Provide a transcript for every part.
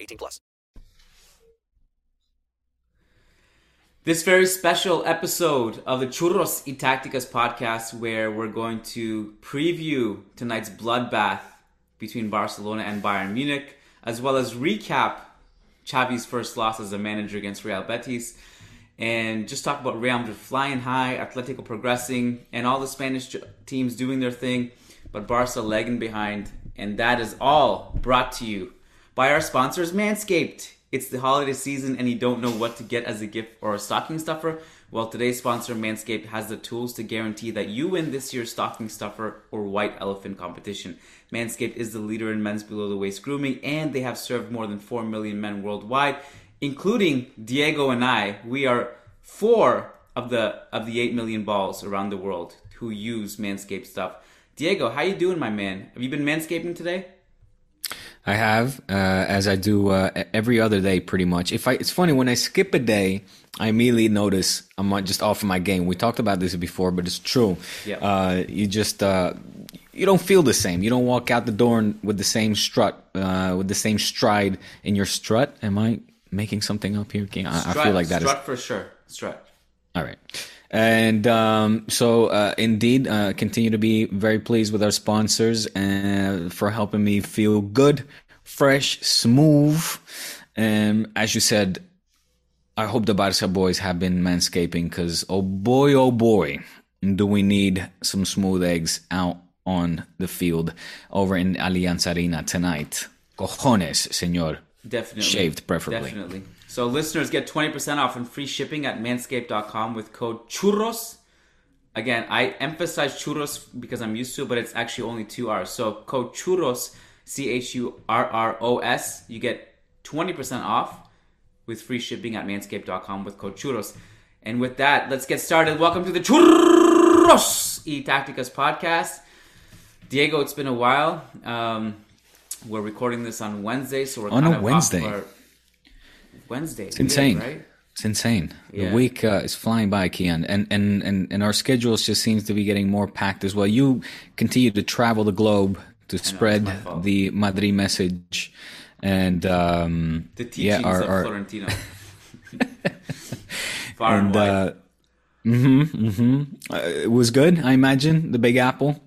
18 plus. This very special episode of the Churros y Tácticas podcast, where we're going to preview tonight's bloodbath between Barcelona and Bayern Munich, as well as recap Xavi's first loss as a manager against Real Betis and just talk about Real Madrid flying high, Atletico progressing, and all the Spanish teams doing their thing, but Barca lagging behind. And that is all brought to you by our sponsors, Manscaped. It's the holiday season and you don't know what to get as a gift or a stocking stuffer? Well, today's sponsor, Manscaped, has the tools to guarantee that you win this year's stocking stuffer or white elephant competition. Manscaped is the leader in men's below the waist grooming, and they have served more than 4 million men worldwide including Diego and I, we are four of the of the eight million balls around the world who use Manscaped stuff. Diego, how you doing, my man? Have you been manscaping today? I have, uh, as I do uh, every other day, pretty much. If I, it's funny when I skip a day, I immediately notice I'm just off of my game. We talked about this before, but it's true. Yep. Uh, you just uh, you don't feel the same. You don't walk out the door with the same strut, uh, with the same stride in your strut. Am I making something up here? King? I, feel like that strut is for sure. Strut. all right. And um, so, uh, indeed, uh, continue to be very pleased with our sponsors and for helping me feel good, fresh, smooth. And as you said, I hope the Barca boys have been manscaping because, oh boy, oh boy, do we need some smooth eggs out on the field over in Allianz Arena tonight. Cojones, señor. Definitely. Shaved, preferably. Definitely. So listeners get 20% off and free shipping at manscaped.com with code CHURROS. Again, I emphasize churros because I'm used to it, but it's actually only two R's. So code CHURROS, C H U R R O S. You get 20% off with free shipping at manscaped.com with code CHURROS. And with that, let's get started. Welcome to the Churros y Tácticas podcast. Diego, it's been a while. Um, we're recording this on Wednesday, so we're On kind a of Wednesday. Our Wednesday. It's insane. right? It's insane. Yeah. The week uh, is flying by, Kian, and, and and and our schedules just seems to be getting more packed as well. You continue to travel the globe to spread my fault. the Madrid message, and um, The teachings yeah, our, of our Florentino. Far and, uh, hmm hmm uh, it was good. I imagine the Big Apple.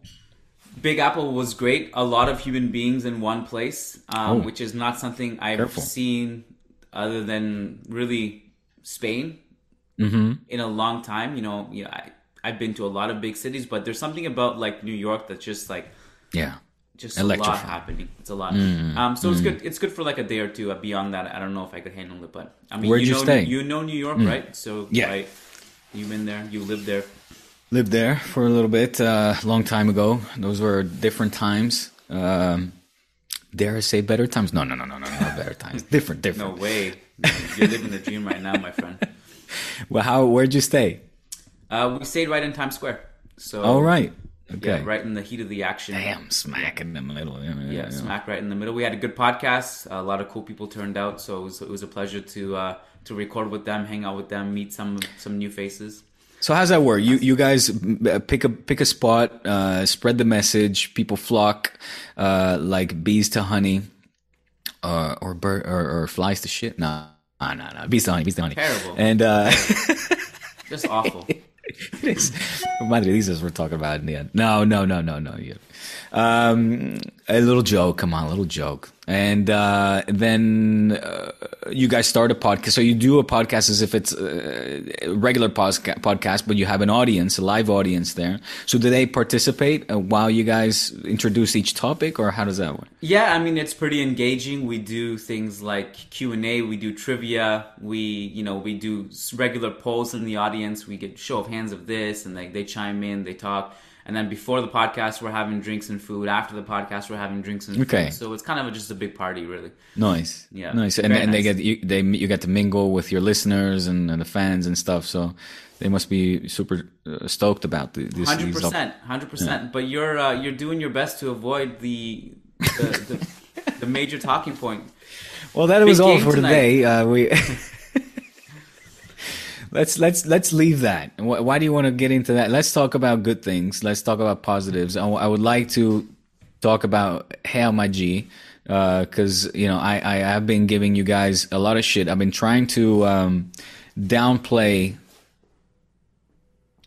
Big Apple was great. A lot of human beings in one place, um, Oh. which is not something I've Careful. seen other than really Spain Mm-hmm. in a long time. You know, you know, I, I've been to a lot of big cities, but there's something about like New York that's just like Yeah. just a lot happening. It's a lot. Mm, um, so it's good. It's good for like a day or two. Uh, beyond that, I don't know if I could handle it. But I mean, Where'd you, you know, stay? Mm. You know New York, right? So Yeah. right, you've been there. You lived there. Lived there for a little bit, uh, long time ago. Those were different times. Um, dare I say better times? No, no, no, no, no, not better times. Different, different. No way. You're living the dream right now, my friend. Well, how? Where'd you stay? Uh, we stayed right in Times Square. So All right. Okay. Yeah, right in the heat of the action. Damn, smack in the middle. Yeah, Yeah, smack right in the middle. We had a good podcast. A lot of cool people turned out, so it was, it was a pleasure to uh, to record with them, hang out with them, meet some some new faces. So how's that work? You you guys uh, pick a pick a spot, uh, spread the message. People flock uh, like bees to honey, uh, or bird or, or flies to shit. No, no, no, no. Bees to honey, bees to honey. Terrible. And uh, Just awful. it is Madridistas we're talking about in the end. No, no, no, no, no. Um, a little joke. Come on, a little joke. And uh, then uh, you guys start a podcast. So you do a podcast as if it's uh, a regular posca- podcast, but you have an audience, a live audience there. So do they participate uh, while you guys introduce each topic, or how does that work? Yeah, I mean it's pretty engaging. We do things like Q and A. We do trivia. We you know we do regular polls in the audience. We get show of hands of this, and they they chime in, they talk. And then before the podcast, we're having drinks and food. After the podcast, we're having drinks and Okay. food. So it's kind of a, just a big party, really. Nice, Yeah, nice. And, and they get you, they you get to mingle with your listeners and, and the fans and stuff. So they must be super uh, stoked about the, this. Hundred percent, hundred percent. But you're uh, you're doing your best to avoid the the, the, the major talking point. Well, that was all for tonight. today. Uh, we let's let's let's leave that. Why, do you want to get into that? Let's talk about good things. Let's talk about positives. I would like to talk about Hail My G because you know I I have been giving you guys a lot of shit. I've been trying to um, downplay.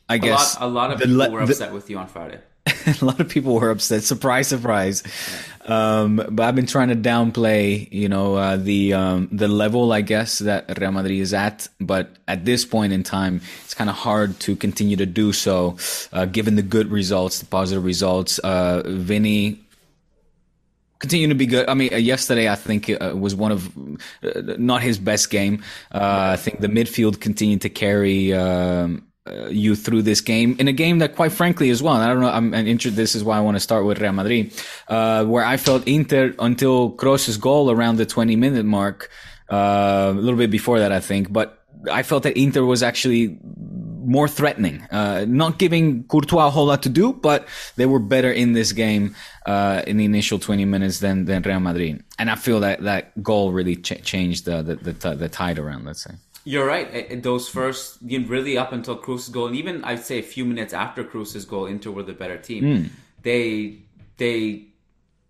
I A guess lot, a lot of the people le- were the- upset with you on Friday. a lot of people were upset. Surprise, surprise. Um, but I've been trying to downplay, you know, uh, the um, the level, I guess, that Real Madrid is at. But at this point in time, it's kind of hard to continue to do so, uh, given the good results, the positive results. Uh, Vinny continue to be good. I mean, uh, yesterday I think uh, was one of uh, not his best game. Uh, I think the midfield continued to carry um, uh, you through this game in a game that, quite frankly, as well. I don't know. I'm, I'm interested. This is why I want to start with Real Madrid, uh, where I felt Inter until Kroos's goal around the 20 minute mark, uh, a little bit before that, I think, but. I felt that Inter was actually more threatening, uh, not giving Courtois a whole lot to do, but they were better in this game uh, in the initial 20 minutes than, than Real Madrid. And I feel that that goal really ch- changed the, the, the, the tide around, let's say. You're right. Those first, really up until Kroos's goal, and even I'd say a few minutes after Kroos's goal, Inter were the better team. Hmm. They they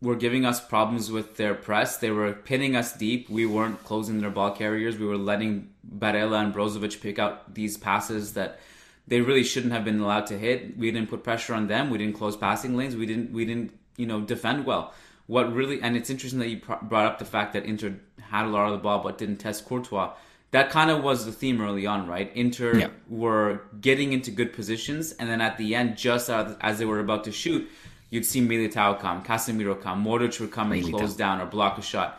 were giving us problems with their press. They were pinning us deep. We weren't closing their ball carriers. We were letting Barella and Brozovic pick out these passes that they really shouldn't have been allowed to hit. We didn't put pressure on them. We didn't close passing lanes. We didn't we didn't you know defend well. What really and it's interesting that you pr- brought up the fact that Inter had a lot of the ball but didn't test Courtois. That kind of was the theme early on, right? Inter Yeah. were getting into good positions, and then at the end, just as as they were about to shoot, you'd see Militao come, Casemiro come, Modric would come and Militao. close down or block a shot,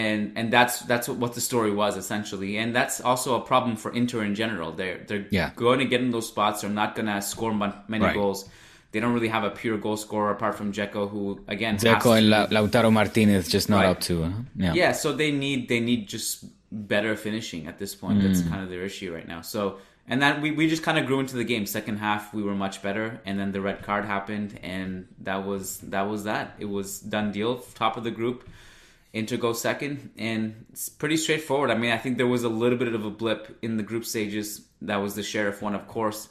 and and that's that's what, what the story was essentially, and that's also a problem for Inter in general. They're they're Yeah. going to get in those spots. They're not going to score many Right. goals. They don't really have a pure goal scorer apart from Dzeko, who again has Deco and La- Lautaro Martinez just not Right. up to. Uh, yeah. yeah, so they need they need just better finishing at this point. Mm. That's kind of their issue right now. So and that we, we just kind of grew into the game. Second half we were much better, and then the red card happened, and that was that was that. It was done deal. Top of the group. Inter go second, and it's pretty straightforward. I mean, I think there was a little bit of a blip in the group stages. That was the sheriff one, of course.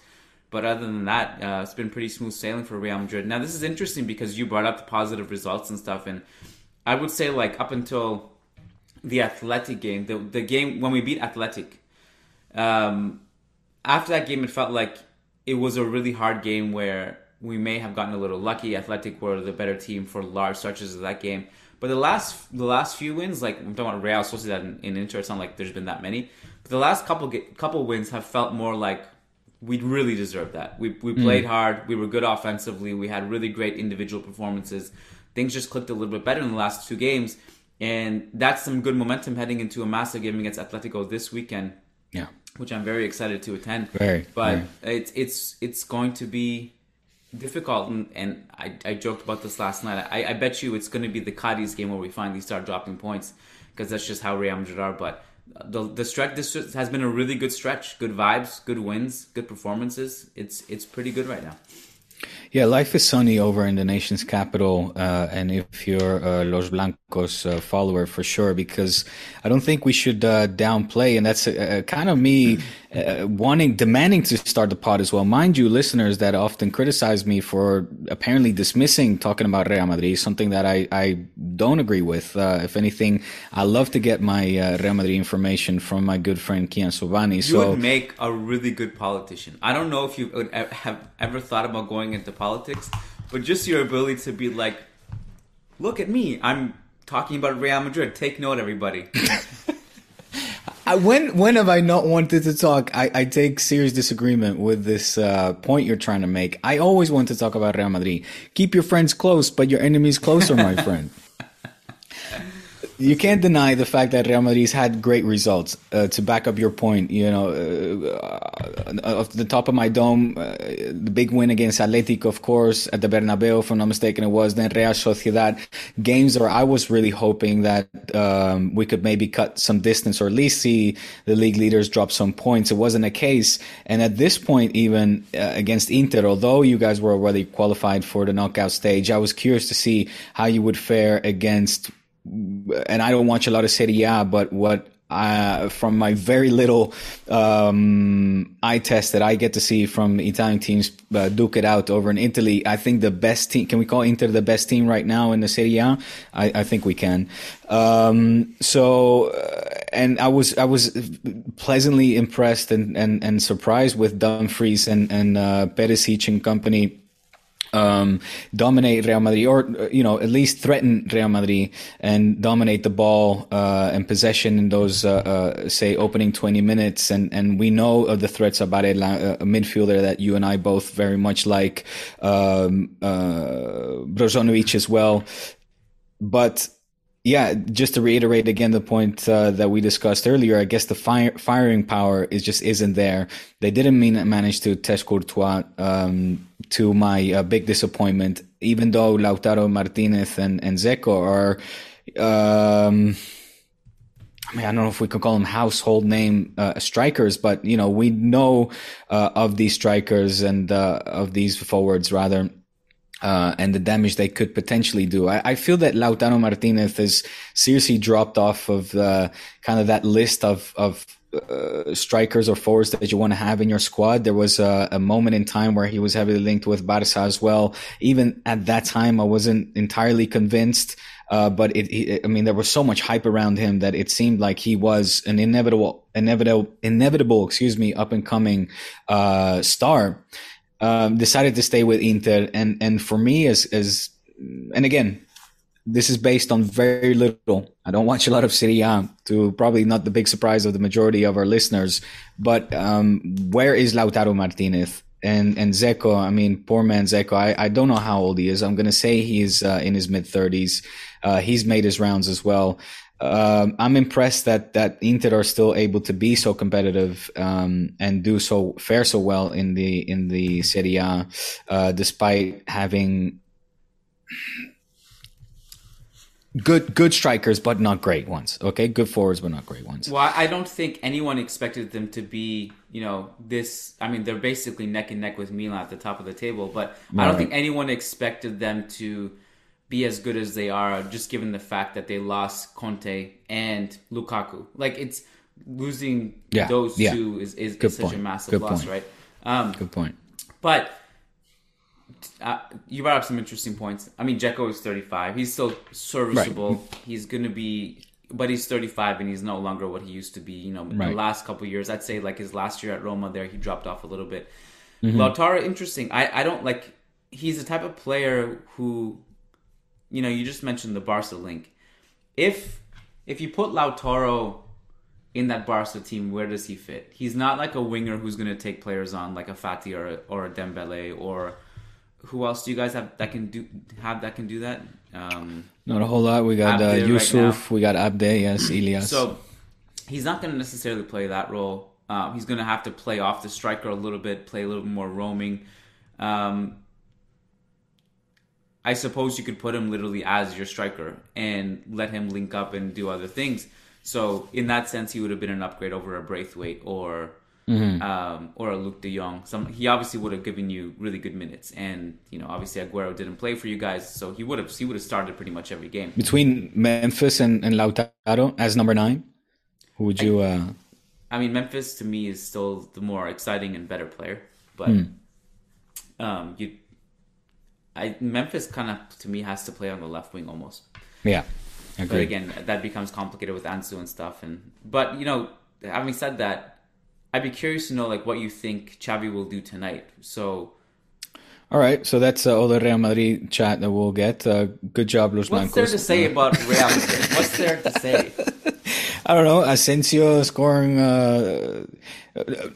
But other than that, uh, it's been pretty smooth sailing for Real Madrid. Now, this is interesting because you brought up the positive results and stuff, and I would say like up until the Athletic game, the the game when we beat Athletic, um, after that game, it felt like it was a really hard game where we may have gotten a little lucky. Athletic were the better team for large stretches of that game. But the last the last few wins, like I'm talking about Real Sociedad in, in Inter, it's not like there's been that many. But the last couple couple wins have felt more like we really deserved that. We we played hard. We were good offensively. We had really great individual performances. Things just clicked a little bit better in the last two games, and that's some good momentum heading into a massive game against Atletico this weekend Yeah. which I'm very excited to attend. Very, but it's it's it's going to be difficult, and, and I, I joked about this last night. I, I bet you it's going to be the Cadiz game where we finally start dropping points because that's just how Real Madrid are. But the the stretch this has been a really good stretch, good vibes, good wins, good performances. It's it's pretty good right now. Yeah, life is sunny over in the nation's capital, uh, and if you're a Los Blancos uh, follower, for sure, because I don't think we should uh, downplay, and that's uh, kind of me uh, wanting, demanding to start the pod as well. Mind you, listeners that often criticize me for apparently dismissing talking about Real Madrid, something that I, I don't agree with. Uh, if anything, I love to get my Real Madrid information from my good friend Kian Sobhani. You so would make a really good politician. I don't know if you would have ever thought about going into politics, but just your ability to be like, look at me, I'm talking about Real Madrid. Take note, everybody. I, when when have I not wanted to talk? I, I take serious disagreement with this uh, point you're trying to make. I always want to talk about Real Madrid. Keep your friends close, but your enemies closer, my friend. You can't deny the fact that Real Madrid's had great results. Uh, to back up your point, you know, uh, off the top of my dome, uh, the big win against Athletic, of course, at the Bernabeu, if I'm not mistaken, it was. Then Real Sociedad, games where I was really hoping that um, we could maybe cut some distance or at least see the league leaders drop some points. It wasn't a case, and at this point, even uh, against Inter, although you guys were already qualified for the knockout stage, I was curious to see how you would fare against and I don't watch a lot of Serie A, but what from my very little um, eye test that I get to see from Italian teams uh, duke it out over in Italy, I think the best team. Can we call Inter the best team right now in the Serie A? I, I think we can. Um, so, uh, and I was I was pleasantly impressed and and, and surprised with Dumfries and and uh, Perisic and company um, dominate Real Madrid, or you know, at least threaten Real Madrid and dominate the ball uh, and possession in those, uh, uh, say, opening twenty minutes. And and we know of the threats about it, a midfielder that you and I both very much like, um, uh, Brozovic as well. But yeah, just to reiterate again the point uh, that we discussed earlier, I guess the fire, firing power is just isn't there. They didn't mean, manage to test Courtois um, to my uh, big disappointment, even though Lautaro Martinez and, and Dzeko are, um, I mean, I don't know if we could call them household name uh, strikers, but you know, we know uh, of these strikers and uh, of these forwards rather uh, and the damage they could potentially do. I, I, feel that Lautaro Martinez has seriously dropped off of the kind of that list of of uh, strikers or forwards that you want to have in your squad. There was a, a, moment in time where he was heavily linked with Barca as well. Even at that time, I wasn't entirely convinced. Uh, but it, it, I mean, there was so much hype around him that it seemed like he was an inevitable, inevitable, inevitable, excuse me, up and coming, uh, star um, decided to stay with Inter. And and for me, as as and again, this is based on very little. I don't watch a lot of Serie A, to probably not the big surprise of the majority of our listeners. But um, where is Lautaro Martinez? And and Dzeko, I mean, poor man Dzeko. I, I don't know how old he is. I'm gonna say he's uh, in his mid 30s. Uh, he's made his rounds as well um, I'm impressed that that Inter are still able to be so competitive um, and do so fare so well in the in the Serie A, uh, despite having good good strikers but not great ones. Okay, good forwards but not great ones. Well, I don't think anyone expected them to be, you know, this. I mean, they're basically neck and neck with Milan at the top of the table, but right. I don't think anyone expected them to be as good as they are, just given the fact that they lost Conte and Lukaku. Like it's losing yeah, those yeah. two is, is, is such a massive good loss, point. right? Um, good point. But uh, you brought up some interesting points. I mean, Dzeko is 35. He's still serviceable. Right. He's going to be, but he's 35 and he's no longer what he used to be. You know, right. the last couple years, I'd say like his last year at Roma, there he dropped off a little bit. Mm-hmm. Lautaro, interesting. I I don't like. He's the type of player who you know, you just mentioned the Barca link. If if you put Lautaro in that Barca team, where does he fit? He's not like a winger who's going to take players on like a Fati or a, or a Dembele or who else do you guys have that can do have that can do that? Um, not a whole lot. We got uh, Yusuf, right we got Abde, yes, Elias. So he's not going to necessarily play that role. Uh, he's going to have to play off the striker a little bit, play a little more roaming. Um, I suppose you could put him literally as your striker and let him link up and do other things. So in that sense, he would have been an upgrade over a Braithwaite or um, or a Luuk De Jong. Some he obviously would have given you really good minutes, and you know obviously Aguero didn't play for you guys, so he would have he would have started pretty much every game. Between Memphis and, and Lautaro as number nine, who would you? Uh... I mean, Memphis to me is still the more exciting and better player, but um, you, I Memphis kind of to me has to play on the left wing almost. Yeah, But again, that becomes complicated with Ansu and stuff. And but you know, having said that, I'd be curious to know like what you think Xavi will do tonight. So All right, so that's uh, all the Real Madrid chat that we'll get. Uh, good job, Los what's Blancos. there to say about Real Madrid? What's there to say? I don't know. Asensio scoring, uh,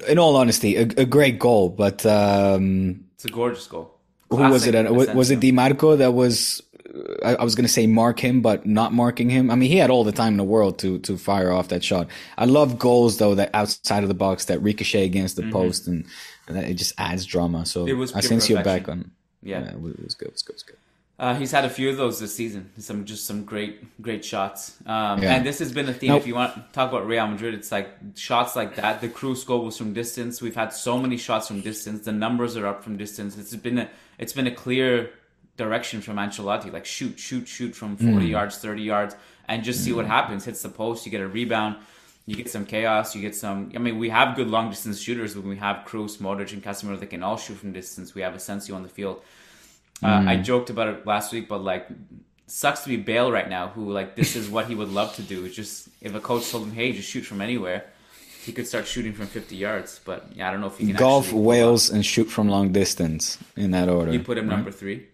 in all honesty, a, a great goal. But um, It's a gorgeous goal. Who was it? Was, was it Asensio. Dimarco that was? uh, I, I was going to say mark him, but not marking him. I mean, he had all the time in the world to to fire off that shot. I love goals though that outside of the box that ricochet against the post, and, and that it just adds drama. So Mm-hmm. It was pure Asensio perfection. back on. Yeah. it was, it was good. It was good. It was good. Uh, he's had a few of those this season. Some just some great great shots. Um, Yeah. And this has been a theme. Now- If you want to talk about Real Madrid, it's like shots like that. The Kroos goal was from distance. We've had so many shots from distance. The numbers are up from distance. It's been a it's been a clear direction from Ancelotti. Like shoot, shoot, shoot from forty yards, thirty yards, and just see what happens. Hits the post, you get a rebound. You get some chaos. You get some. I mean, we have good long distance shooters. When we have Kroos, Modric, and Casemiro, they can all shoot from distance. We have Asensio on the field. Uh, I joked about it last week, but like, sucks to be Bale right now. Who like this is what he would love to do. It's just if a coach told him, "Hey, just shoot from anywhere," he could start shooting from 50 yards. But yeah, I don't know if he can. Golf, Wales, and shoot from long distance in that order. You put him number three.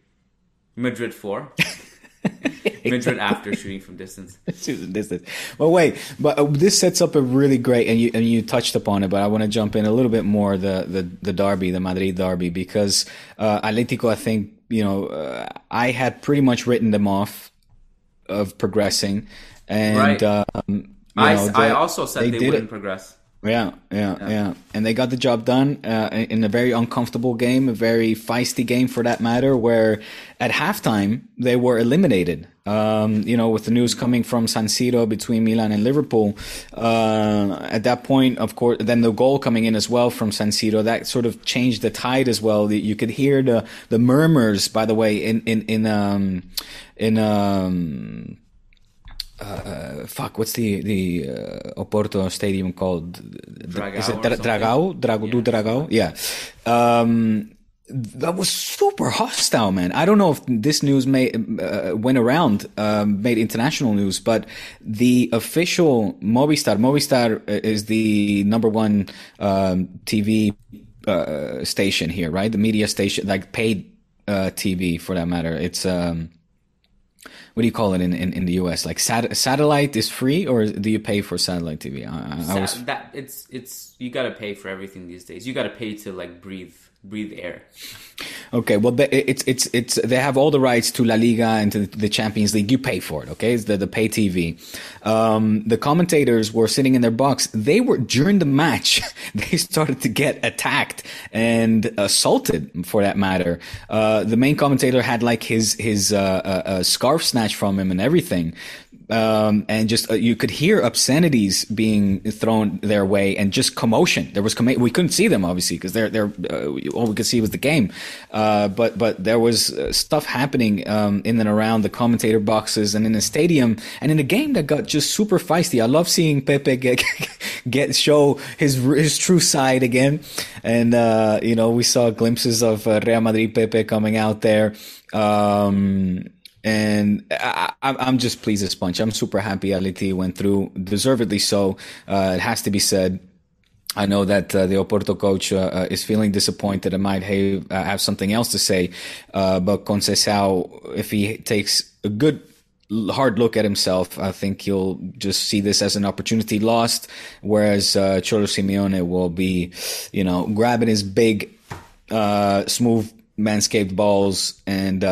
Madrid four. Madrid after shooting from distance. Choosing distance. Well, wait, but uh, this sets up a really great, and you and you touched upon it, but I want to jump in a little bit more the the, the derby, the Madrid derby, because uh, Atletico, I think you know, uh, I had pretty much written them off of progressing, and Right. um, I, know, I also said they, did wouldn't it. progress. Yeah, yeah, yeah, And they got the job done uh, in a very uncomfortable game, a very feisty game for that matter, where at halftime they were eliminated. Um, you know, with the news coming from San Siro between Milan and Liverpool, uh, at that point, of course, then the goal coming in as well from San Siro, that sort of changed the tide as well. You could hear the the murmurs, by the way, in in in um in um uh, fuck, what's the the uh, Oporto stadium called? Dragao Is it Dra- Dragao? Drago, do Dragao? Yeah. Um, that was super hostile, man. I don't know if this news made uh, went around, um, made international news, but the official Movistar, Movistar is the number one um, TV uh, station here, right? The media station, like paid uh, TV for that matter. It's um, what do you call it in, in, in the US? Like sat- satellite is free, or do you pay for satellite TV? I, I was that it's it's you got to pay for everything these days. You got to pay to like breathe breathe air. okay. Well, it's it's it's they have all the rights to La Liga and to the Champions League. You pay for it, okay? It's the the pay TV. Um, the commentators were sitting in their box. They were during the match. They started to get attacked and assaulted, for that matter. Uh, the main commentator had like his his uh, uh, uh, scarf snatched from him and everything. Um, and just uh, you could hear obscenities being thrown their way, and just commotion. There was commo- we couldn't see them obviously because they're they're uh, all we could see was the game, uh, but but there was uh, stuff happening um, in and around the commentator boxes and in the stadium and in a game that got just super feisty. I love seeing Pepe get get show his his true side again, and uh, you know we saw glimpses of uh, Real Madrid Pepe coming out there. Um, and I, I, I'm just pleased as punch. I'm super happy Atleti went through, deservedly so. Uh, it has to be said. I know that uh, the Oporto coach uh, uh, is feeling disappointed and might have, uh, have something else to say. Uh, but Conceição, if he takes a good hard look at himself, I think he'll just see this as an opportunity lost. Whereas uh, Cholo Simeone will be, you know, grabbing his big, smooth manscaped balls and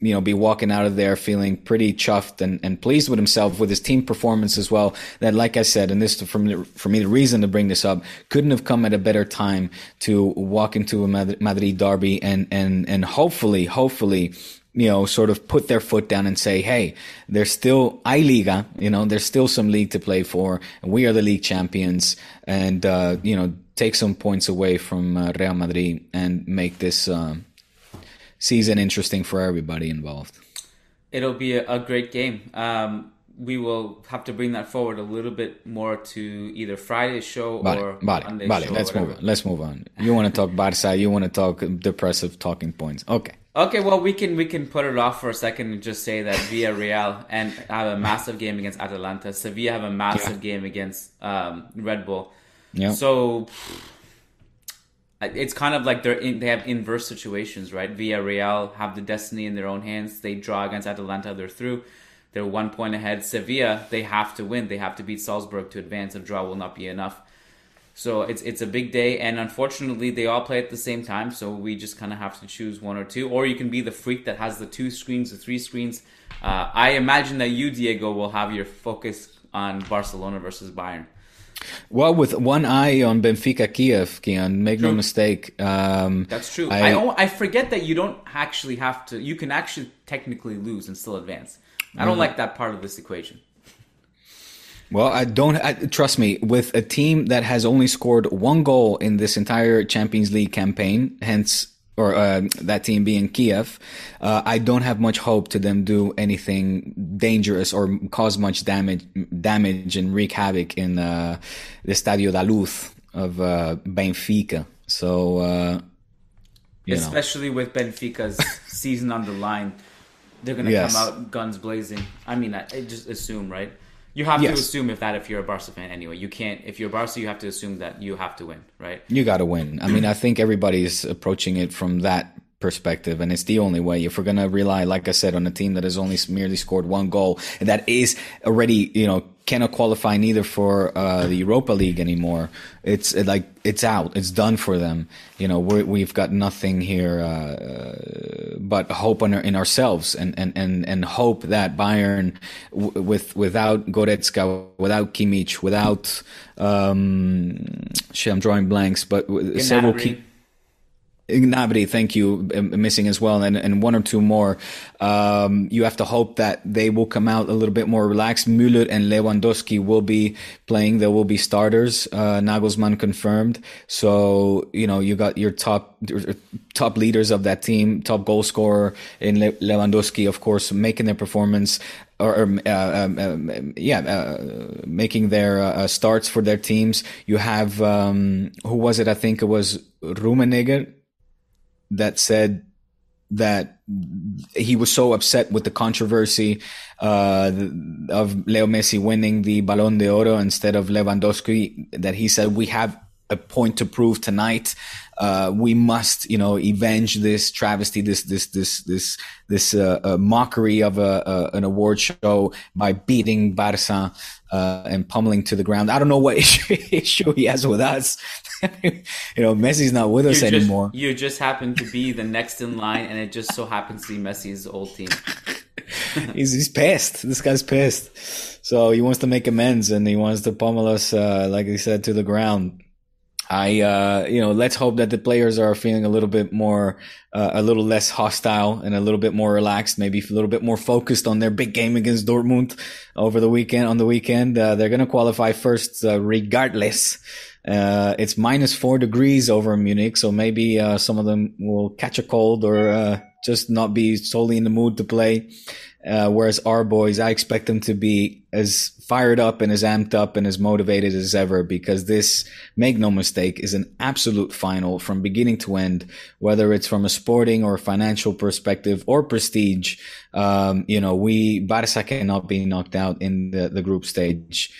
you know be walking out of there feeling pretty chuffed and, and pleased with himself with his team performance as well that like i said and this me, for me the reason to bring this up couldn't have come at a better time to walk into a madrid derby and and and hopefully hopefully you know, sort of put their foot down and say, hey, there's still I Liga, you know, there's still some league to play for, and we are the league champions, and uh, you know, take some points away from uh, Real Madrid and make this uh, season interesting for everybody involved. It'll be a, a great game. Um, we will have to bring that forward a little bit more to either Friday's show Vale, or vale, Monday's vale. show. Let's move on. Let's move on. You want to talk Barca? You want to talk depressive talking points? Okay. Okay, well we can we can put it off for a second and just say that Villarreal and have a massive game against Atalanta. Sevilla have a massive game against um, Red Bull. Yeah. So it's kind of like they're in, they have inverse situations, right? Villarreal have the destiny in their own hands. They draw against Atalanta, they're through. They're one point ahead. Sevilla, they have to win. They have to beat Salzburg to advance. A draw will not be enough. So it's it's a big day, and unfortunately, they all play at the same time. So we just kind of have to choose one or two, or you can be the freak that has the two screens, the three screens. Uh, I imagine that you, Diego, will have your focus on Barcelona versus Bayern. Well, with one eye on Benfica Kiev, Kian, make no mistake. Um, That's true. I- I, I forget that you don't actually have to. You can actually technically lose and still advance. I Mm-hmm. don't like that part of this equation. Well, I don't I, trust me with a team that has only scored one goal in this entire Champions League campaign. Hence, or uh, that team being Kiev, uh, I don't have much hope to them do anything dangerous or cause much damage, damage and wreak havoc in uh, the Estadio da Luz of uh, Benfica. So, uh, you know. Especially with Benfica's season on the line, they're going to Yes. come out guns blazing. I mean, I, I just assume, right? You have Yes. to assume if that if you're a Barca fan anyway. You can't if you're a Barca, you have to assume that you have to win, right? You got to win. I mean, I think everybody's approaching it from that perspective, and it's the only way. If we're going to rely, like I said, on a team that has only merely scored one goal, and that is already, you know, cannot qualify neither for uh, the Europa League anymore. It's uh, like it's out. It's done for them. You know, we're, we've got nothing here uh, but hope in, in ourselves, and, and, and, and hope that Bayern, w- with without Goretzka, without Kimmich, without um, shit, I'm drawing blanks, but several key. Gnabry, thank you, um, missing as well, and, and one or two more. Um, you have to hope that they will come out a little bit more relaxed. Müller and Lewandowski will be playing. There will be starters. Uh, Nagelsmann confirmed. So you know you got your top top leaders of that team, top goal scorer in Le- Lewandowski, of course, making their performance or, uh, um, um, yeah, uh, making their uh, starts for their teams. You have um, who was it? I think it was Rummenigge that said that he was so upset with the controversy uh, of Leo Messi winning the Ballon d'Oro instead of Lewandowski that he said we have a point to prove tonight. Uh, we must, you know, avenge this travesty, this, this, this, this, this uh, uh, mockery of a, an award show by beating Barca uh, and pummeling to the ground. I don't know what issue, issue he has with us. You know, Messi's not with us You just, anymore. you just happen to be the next in line, and it just so happens to be Messi's old team. he's, he's pissed. This guy's pissed. So he wants to make amends and he wants to pummel us, uh, like he said, to the ground. I, uh, you know, let's hope that the players are feeling a little bit more, uh, a little less hostile and a little bit more relaxed, maybe a little bit more focused on their big game against Dortmund over the weekend. On the weekend, uh, they're going to qualify first, uh, regardless. Uh, it's minus four degrees over Munich, so maybe, uh, some of them will catch a cold or, uh, just not be solely in the mood to play. Uh, whereas our boys, I expect them to be as fired up and as amped up and as motivated as ever because this, make no mistake, is an absolute final from beginning to end, whether it's from a sporting or financial perspective or prestige. Um, you know, we, Barca cannot be knocked out in the, the group stage.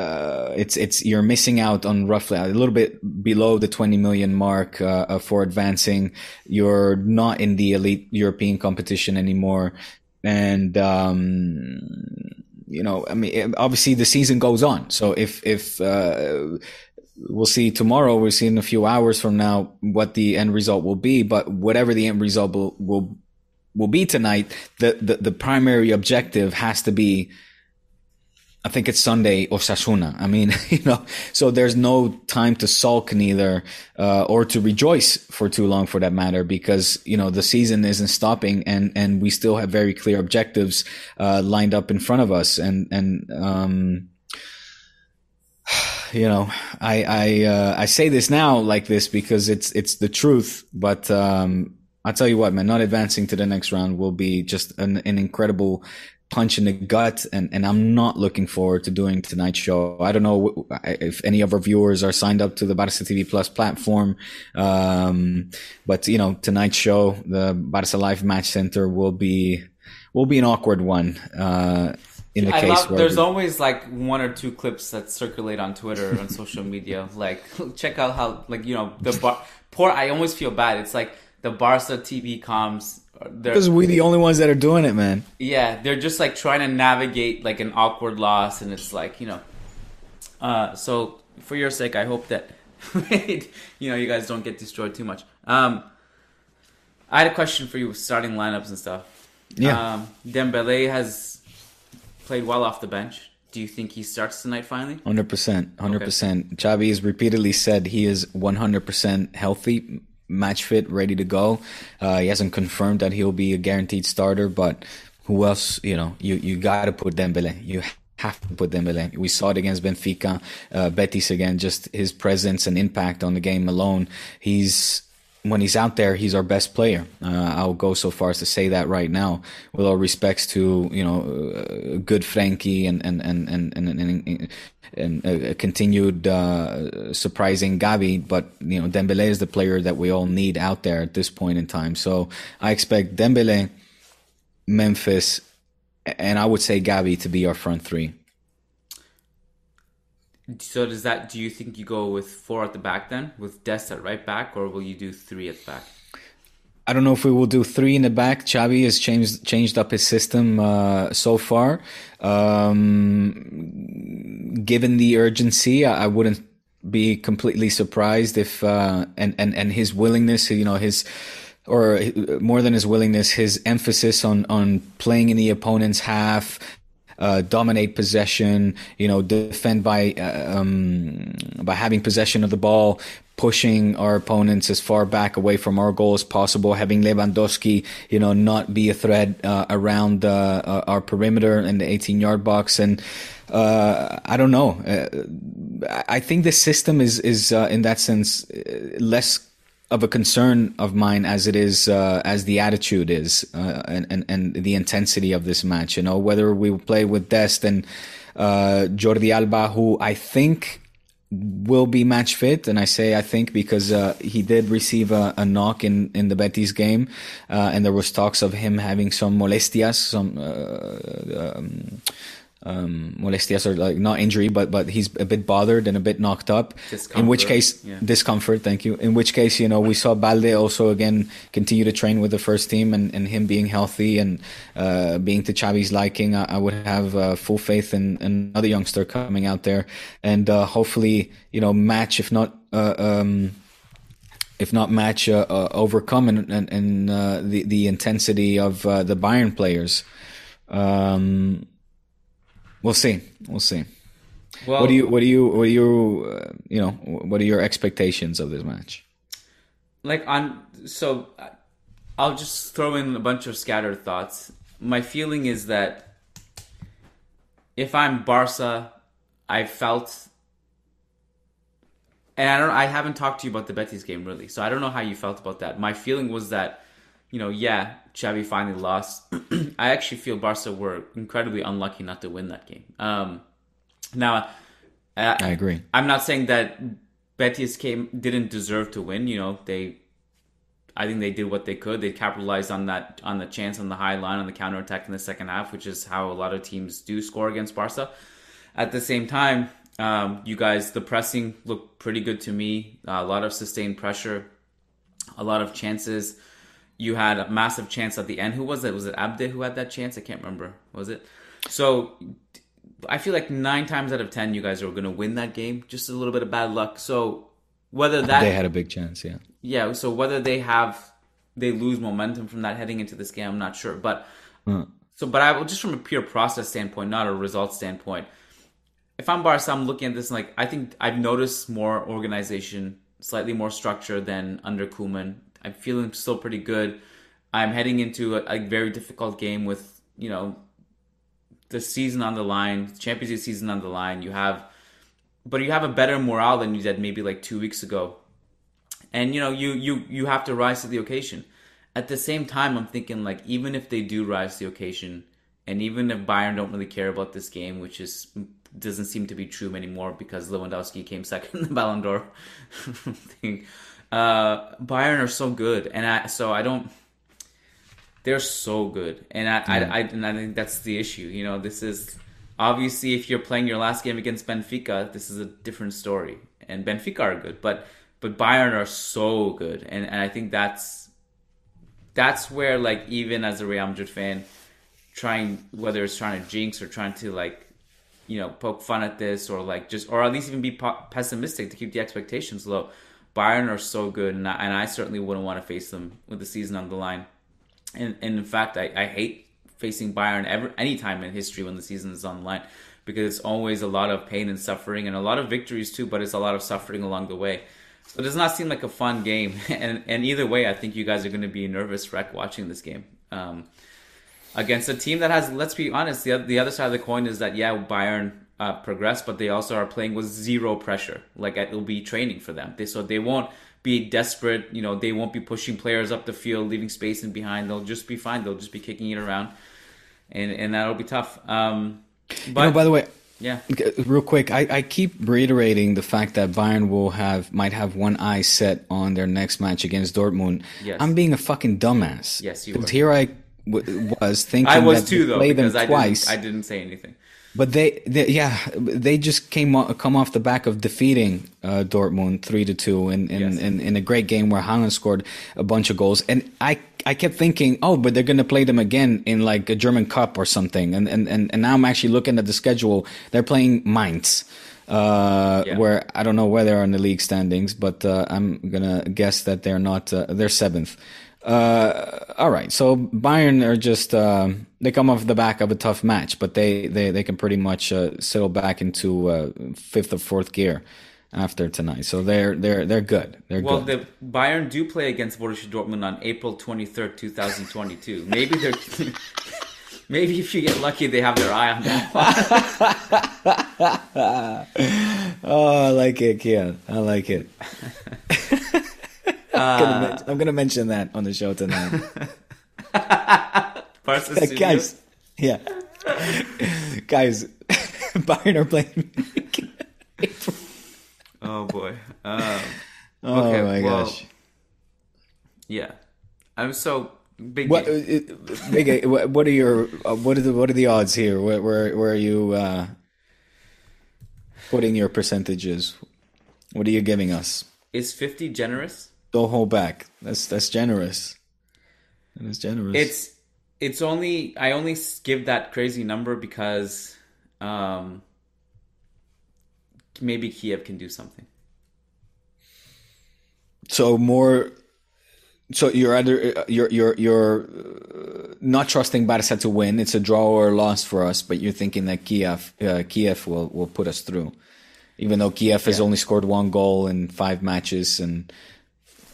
Uh, it's it's you're missing out on roughly a little bit below the 20 million mark uh, for advancing. You're not in the elite European competition anymore and um, you know, I mean, obviously the season goes on. So if if uh, we'll see tomorrow, we'll see in a few hours from now what the end result will be. But whatever the end result will will, will be tonight, the, the the primary objective has to be. I think it's Sunday or Osasuna. I mean, you know, so there's no time to sulk neither, uh, or to rejoice for too long for that matter, because, you know, the season isn't stopping and, and we still have very clear objectives, uh, lined up in front of us. And, and, um, you know, I I uh, I say this now like this because it's it's the truth. But um, I'll tell you what, man, not advancing to the next round will be just an, an incredible punch in the gut and, and I'm not looking forward to doing tonight's show. I don't know if any of our viewers are signed up to the Barca TV Plus platform. Um, but you know, tonight's show, the Barca Live Match Center will be, will be an awkward one. Uh, in the I case love, where there's we- always like one or two clips that circulate on Twitter on social media. Like, check out how like you know the bar. Poor, I always feel bad. It's like the Barca TV comms. Because we're the only ones that are doing it, man. yeah, they're just like trying to navigate like an awkward loss, and it's like you know. Uh, so for your sake, I hope that you know you guys don't get destroyed too much. Um, I had a question for you, with starting lineups and stuff. Yeah. Um, Dembele has played well off the bench. Do you think he starts tonight finally? Hundred percent, hundred percent. Xavi has repeatedly said he is one hundred percent healthy, match fit, ready to go. Uh, he hasn't confirmed that he'll be a guaranteed starter, but who else? You know, you you got to put Dembele. You have to put Dembele. We saw it against Benfica, uh, Betis again. Just his presence and impact on the game alone. He's when he's out there, he's our best player. Uh, I'll go so far as to say that right now, with all respects to you know, uh, good Frankie and and and and and, and, and a continued uh, surprising Gavi, but you know, Dembele is the player that we all need out there at this point in time. So I expect Dembele, Memphis, and I would say Gavi to be our front three. So does that? Do you think you go with four at the back then, with Dest at right back, or will you do three at the back? I don't know if we will do three in the back. Xavi has changed changed up his system uh, so far. Um, given the urgency, I, I wouldn't be completely surprised if uh, and and and his willingness, you know, his or more than his willingness, his emphasis on on playing in the opponent's half, uh, dominate possession, you know, defend by uh, um, by having possession of the ball, pushing our opponents as far back away from our goal as possible, having Lewandowski, you know, not be a threat uh, around uh, uh, our perimeter in the 18 yard box. And uh, I don't know. I think the system is is in that sense less of a concern of mine as it is uh, as the attitude is uh, and, and and the intensity of this match. You know whether we play with Dest and uh, Jordi Alba, who I think will be match fit, and I say I think because uh, he did receive a, a knock in in the Betis game, uh, and there was talks of him having some molestias, some. Uh, um, um, molestias or like not injury, but but he's a bit bothered and a bit knocked up. In which case, yeah. discomfort. Thank you. In which case, you know, we saw Balde also again continue to train with the first team, and, and him being healthy and uh, being to Xavi's liking, I, I would have uh, full faith in, in another youngster coming out there, and uh, hopefully, you know, match if not. Uh, um, if not match, uh, uh, overcome and, and, and uh, the the intensity of uh, the Bayern players. Um, we'll see. We'll see. Well, What do you? What do you? What do you? Uh, you know? What are your expectations of this match? like on? So uh, I'll just throw in a bunch of scattered thoughts. My feeling is that if I'm Barca, I felt, and I don't. I haven't talked to you about the Betis game really, so I don't know how you felt about that. My feeling was that, you know, yeah, Xavi finally lost. I actually feel Barca were incredibly unlucky not to win that game. Um, now, uh, I agree. I'm not saying that Betis came didn't deserve to win. You know, they I think they did what they could. They capitalized on that on the chance on the high line on the counter attack in the second half, which is how a lot of teams do score against Barca. At the same time, um, you guys, the pressing looked pretty good to me. a lot of sustained pressure, a lot of chances. You had a massive chance at the end. Who was it? Was it Abde who had that chance? I can't remember. Was it? So I feel like nine times out of ten, you guys are going to win that game. Just a little bit of bad luck. So whether that They had a big chance. Yeah. yeah, so whether they have they lose momentum from that heading into this game, I'm not sure. But hmm. so, but I will just from a pure process standpoint, not a result standpoint. If I'm Barca, I'm looking at this and like I think I've noticed more organization, slightly more structure than under Koeman. I'm feeling still pretty good. I'm heading into a, a very difficult game with you know the season on the line, Champions League season on the line. You have but you have a better morale than you did maybe like two weeks ago, and you know you you you have to rise to the occasion. At the same time, I'm thinking like even if they do rise to the occasion, and even if Bayern don't really care about this game, which is doesn't seem to be true anymore because Lewandowski came second in the Ballon d'Or thing. Uh, Bayern are so good, and I so I don't. They're so good, and I, I, I and I think that's the issue. You know, this is obviously if you're playing your last game against Benfica, this is a different story, and Benfica are good, but but Bayern are so good, and, and I think that's that's where like even as a Real Madrid fan, trying whether it's trying to jinx or trying to like you know poke fun at this or like just or at least even be pessimistic to keep the expectations low. Bayern are so good, and I, and I certainly wouldn't want to face them with the season on the line. And, and in fact, I, I hate facing Bayern ever any time in history when the season is on the line because it's always a lot of pain and suffering and a lot of victories too, but it's a lot of suffering along the way. So it does not seem like a fun game. And and either way, I think you guys are going to be a nervous wreck watching this game. Um, against a team that has, let's be honest, the, the other side of the coin is that, yeah, Bayern uh, progress, but they also are playing with zero pressure. Like it'll be training for them. They, so they won't be desperate. You know, they won't be pushing players up the field, leaving space in behind. They'll just be fine. They'll just be kicking it around, and and that'll be tough. Um, but you know, by the way, yeah, real quick, I, I keep reiterating the fact that Bayern will have might have one eye set on their next match against Dortmund. Yes. I'm being a fucking dumbass. Yes, you Because were. here I w- was thinking I was that too though play them because I twice. didn't I didn't say anything. But they, they, yeah, they just came come off the back of defeating uh, Dortmund three to two in in, Yes. in in a great game where Haaland scored a bunch of goals, and I I kept thinking, oh, but they're gonna play them again in like a German Cup or something, and and and, and now I'm actually looking at the schedule. They're playing Mainz. Uh, Yeah. where I don't know where they are in the league standings, but uh, I'm gonna guess that they're not. Uh, they're seventh. Uh, all right, so Bayern are just um they come off the back of a tough match, but they they, they can pretty much uh, settle back into uh, fifth or fourth gear after tonight. So they're they're they're good. They're Well, good. the Bayern do play against Borussia Dortmund on April twenty third, two thousand twenty two. Maybe they're. Maybe if you get lucky, they have their eye on that. oh, I like it, Kian. I like it. I'm, gonna I'm gonna mention that on the show tonight. Barca Like, Studios. guys, yeah, guys, Bayern are playing. Oh boy. Um, oh my well, gosh. yeah, I'm so big. What, uh, Big what what are your uh, what are the what are the odds here? Where where, where are you uh, putting your percentages? What are you giving us? Is fifty generous? Don't hold back. That's that's generous. That is generous. It's it's only I only give that crazy number because um maybe Kiev can do something. so more. So you're either you're you're you're uh, not trusting Barca to win. It's a draw or a loss for us, but you're thinking that Kiev uh, Kiev will will put us through, even though Kiev has only scored one goal in five matches and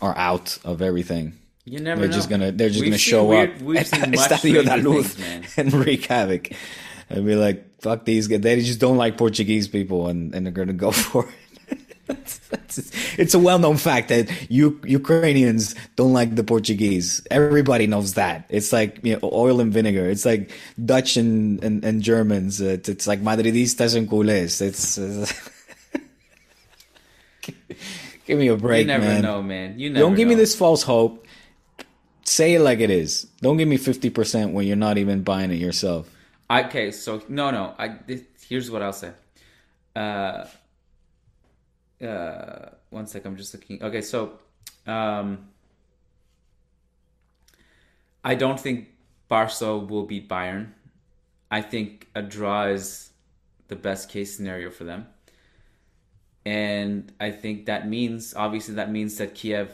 are out of everything. You never They're know. just gonna they're just We've gonna show weird- up We've at seen much Estadio da Luz things, and wreak havoc and be like, "Fuck these guys." They just don't like Portuguese people, and, and they're gonna go for it. That's- that's- it's a well-known fact that you Ukrainians don't like the Portuguese. Everybody knows that. It's like you know, oil and vinegar. It's like Dutch and and, and Germans. It's, it's like Madridistas and culés. It's. uh, Give me a break, You never man. know, man. You never Don't give me this false hope. Say it like it is. Don't give me fifty percent when you're not even buying it yourself. Okay, so no, no. I this, here's what I'll say. Uh, uh, one sec. I'm just looking. Okay, so, um, I don't think Barca will beat Bayern. I think a draw is the best case scenario for them, and I think that means obviously that means that Kiev.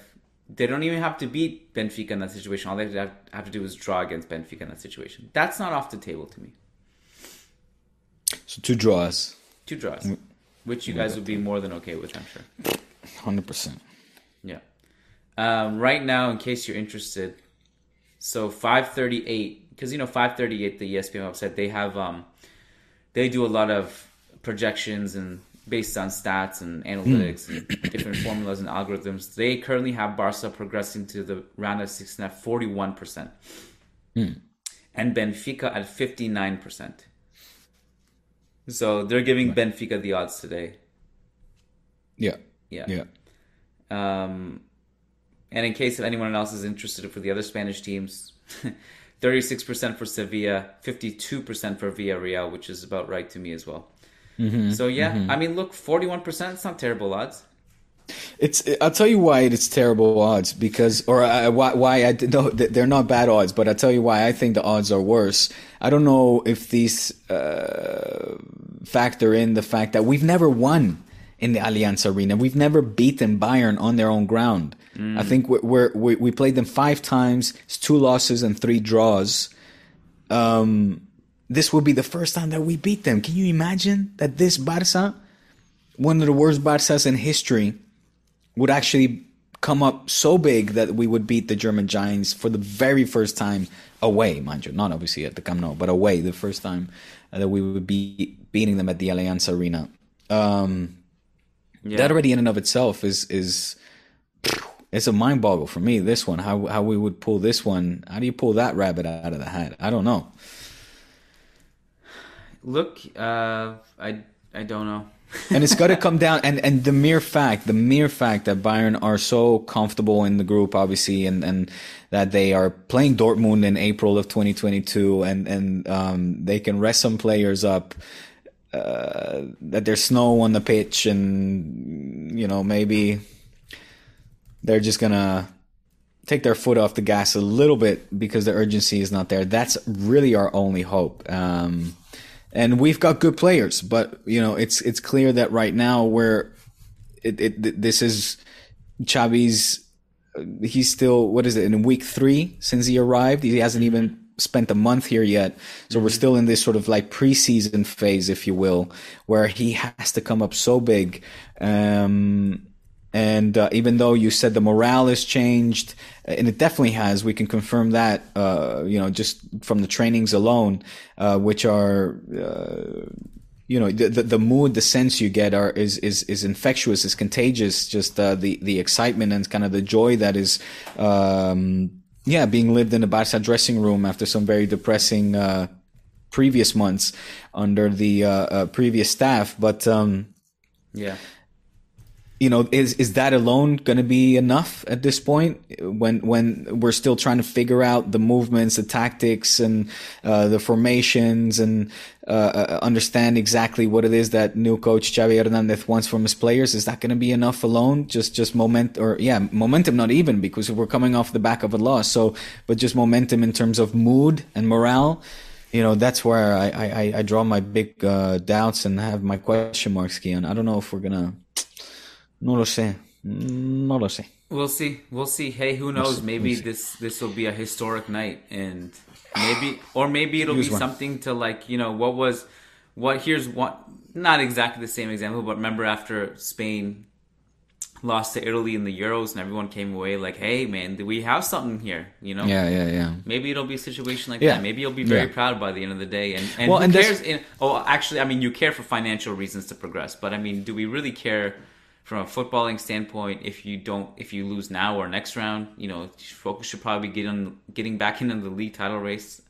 They don't even have to beat Benfica in that situation. All they have have to do is draw against Benfica in that situation. That's not off the table to me. So two draws, Two draws, which you guys would be more than okay with, I'm sure. hundred percent. Yeah. Um, right now, in case you're interested, so 538, because you know 538, the E ESPN website, they have um, they do a lot of projections and based on stats and analytics and different formulas and algorithms, they currently have Barca progressing to the round of 16 at 41%. And Benfica at 59%. So they're giving Benfica the odds today. Yeah. Yeah. Yeah. Um, and in case if anyone else is interested for the other Spanish teams, 36% for Sevilla, 52% for Villarreal, which is about right to me as well. So yeah, I mean, look, 41%, it's not terrible odds. It's. I'll tell you why it's terrible odds because, or uh, why why I no, they're not bad odds, but I'll tell you why I think the odds are worse. I don't know if these uh, factor in the fact that we've never won in the Allianz Arena. We've never beaten Bayern on their own ground. I think we're, we're, we we played them five times. It's two losses and three draws. Um, this will be the first time that we beat them. Can you imagine that this Barca, one of the worst Barcas in history, would actually come up so big that we would beat the German Giants for the very first time away, mind you, not obviously at the Camp Nou, but away the first time that we would be beating them at the Allianz Arena. Um, Yeah. That already in and of itself is is it's a mind boggle for me. This one, how how we would pull this one? How do you pull that rabbit out of the hat? I don't know. Look, uh, I I don't know. and it's got to come down and and the mere fact the mere fact that Bayern are so comfortable in the group obviously and and that they are playing Dortmund in April of 2022 and and um they can rest some players up uh that there's snow on the pitch and you know maybe they're just going to take their foot off the gas a little bit because the urgency is not there that's really our only hope um and we've got good players, but you know it's it's clear that right now we're it, it this is Xavi's he's still what is it in week three since he arrived? He hasn't even spent a month here yet. So we're still in this sort of like preseason phase if you will where he has to come up so big. Um and uh, even though you said the morale has changed, and it definitely has, we can confirm that, uh, you know, just from the trainings alone, uh, which are, uh, you know, the, the, the mood, the sense you get are is is is infectious, is contagious. Just uh, the the excitement and kind of the joy that is, um, yeah, being lived in the Barca dressing room after some very depressing uh, previous months under the uh, uh, previous staff, but. Um, Yeah. You know, is is that alone going to be enough at this point when when we're still trying to figure out the movements, the tactics, and uh, the formations, and uh, uh, understand exactly what it is that new coach Xavi Hernandez wants from his players? Is that going to be enough alone? Just just moment or yeah, momentum not even because we're coming off the back of a loss. So, but just momentum in terms of mood and morale. You know, that's where I I, I draw my big uh, doubts and have my question marks, Kian. I don't know if we're gonna. No lo sé. No lo sé. We'll see. We'll see. Hey, who knows? Maybe this this will be a historic night, and maybe or maybe it'll be one. something to like you know what was what. Here's what. Not exactly the same example, but remember after Spain lost to Italy in the Euros, and everyone came away like, "Hey, man, do we have something here?" You know. Yeah, yeah, yeah. Maybe it'll be a situation like Yeah. that. Maybe you'll be very Yeah. proud by the end of the day. And, and Well, who and cares? In, oh, actually, I mean, you care for financial reasons to progress, but I mean, do we really care from a footballing standpoint if you don't, if you lose now or next round? You know, focus should probably get on getting back into the league title race.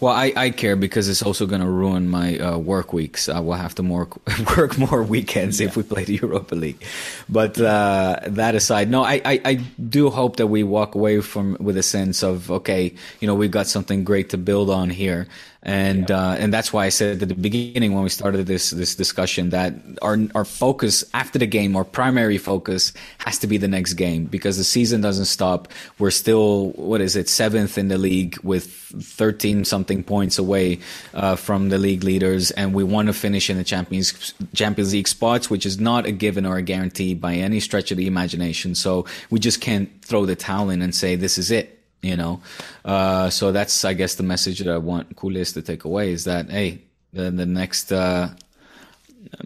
Well, I, I care because it's also going to ruin my uh, work weeks. I will have to more work more weekends if we play the Europa League. But uh, that aside, no, I, I, I do hope that we walk away from with a sense of okay, you know, we've got something great to build on here, and uh, and that's why I said at the beginning when we started this this discussion that our our focus after the game, our primary focus has to be the next game because the season doesn't stop. We're still what is it seventh in the league with 13 something points away uh, from the league leaders, and we want to finish in the Champions Champions League spots, which is not a given or a guarantee by any stretch of the imagination. So we just can't throw the towel in and say this is it. You know, uh, so that's I guess the message that I want culés to take away is that hey, the, the next. Uh,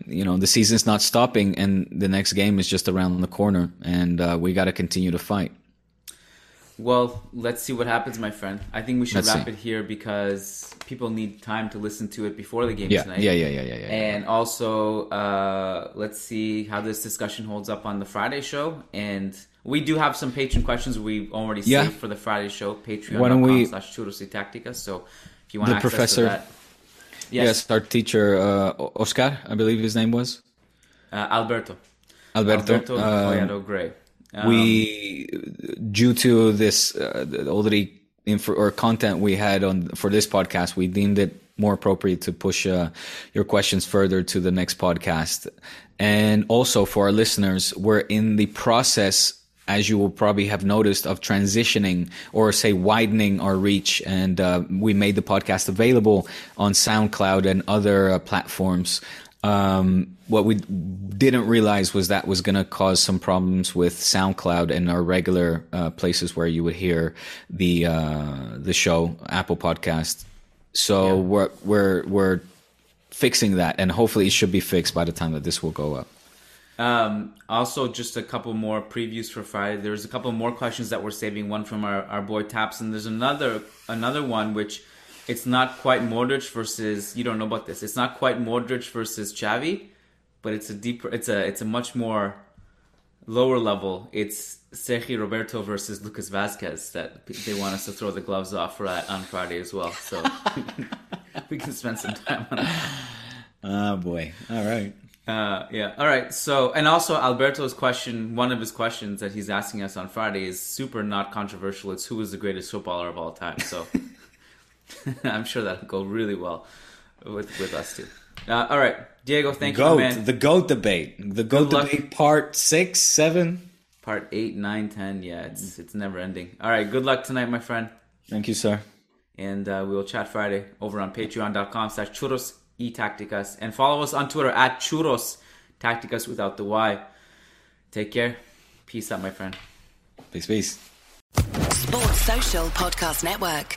you know the season's not stopping and the next game is just around the corner and uh, we got to continue to fight Well, let's see what happens, my friend. I think we should Let's wrap see. it here because people need time to listen to it before the game Yeah, tonight. yeah, yeah, yeah, yeah, yeah. And also, uh, let's see how this discussion holds up on the Friday show. And we do have some patron questions we already Yeah. saved for the Friday show. Patreon.com Why don't we- slash tactica. So if you want The professor- that. yes. Yes, our teacher uh, Oscar, I believe his name was Uh, Alberto. Alberto. Alberto um, Gray. Um, we due to this uh, the info or content we had on for this podcast we deemed it more appropriate to push uh, your questions further to the next podcast. And also for our listeners we're in the process as you will probably have noticed of transitioning or say widening our reach. And uh, we made the podcast available on soundcloud and other uh, platforms um, what we didn't realize was that was going to cause some problems with SoundCloud and our regular uh, places where you would hear the uh, the show, Apple Podcast. So we're we're we're fixing that, and hopefully it should be fixed by the time that this will go up. Um, also, just a couple more previews for Friday. There's a couple more questions that we're saving. One from our, our boy Taps, and there's another another one which it's not quite Modric versus. You don't know about this. It's not quite Modric versus Xavi, but it's a deeper. It's a it's a much more lower level. It's Sergio Roberto versus Lucas Vázquez that they want us to throw the gloves off for that on Friday as well. So we can spend some time on it. Oh boy! All right. Uh, yeah. All right. So, and also Alberto's question, one of his questions that he's asking us on Friday is super not controversial. It's who is the greatest footballer of all time. So, I'm sure that'll go really well with with us too. Uh, all right, Diego. Thank you, Goat, man. the goat debate, the goat luck. debate, part six, seven. Part eight, nine, ten. Yeah, it's it's never ending. All right. Good luck tonight, my friend. Thank you, sir. And uh, we will chat Friday over on patreon.com slash churros e tacticas. And follow us on Twitter at churros tacticas without the Y. Take care. Peace out, my friend. Peace, peace. Sports Social Podcast Network.